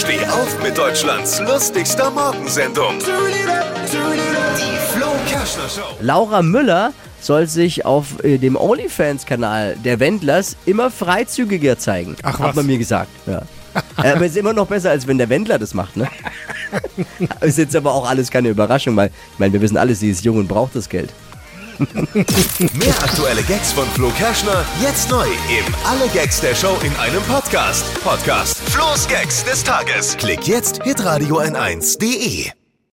Steh auf mit Deutschlands lustigster Morgensendung. Die Flo Kerschner Show. Laura Müller soll sich auf äh, dem OnlyFans-Kanal der Wendlers immer freizügiger zeigen. Ach, Hat was? man mir gesagt. Ja. Äh, aber ist immer noch besser, als wenn der Wendler das macht, ne? ist jetzt aber auch alles keine Überraschung, weil, ich meine, wir wissen alle, sie ist jung und braucht das Geld. Mehr aktuelle Gags von Flo Kerschner jetzt neu im Alle Gags der Show in einem Podcast. Podcast Flo's Gags des Tages. Klick jetzt hitradio n1.de.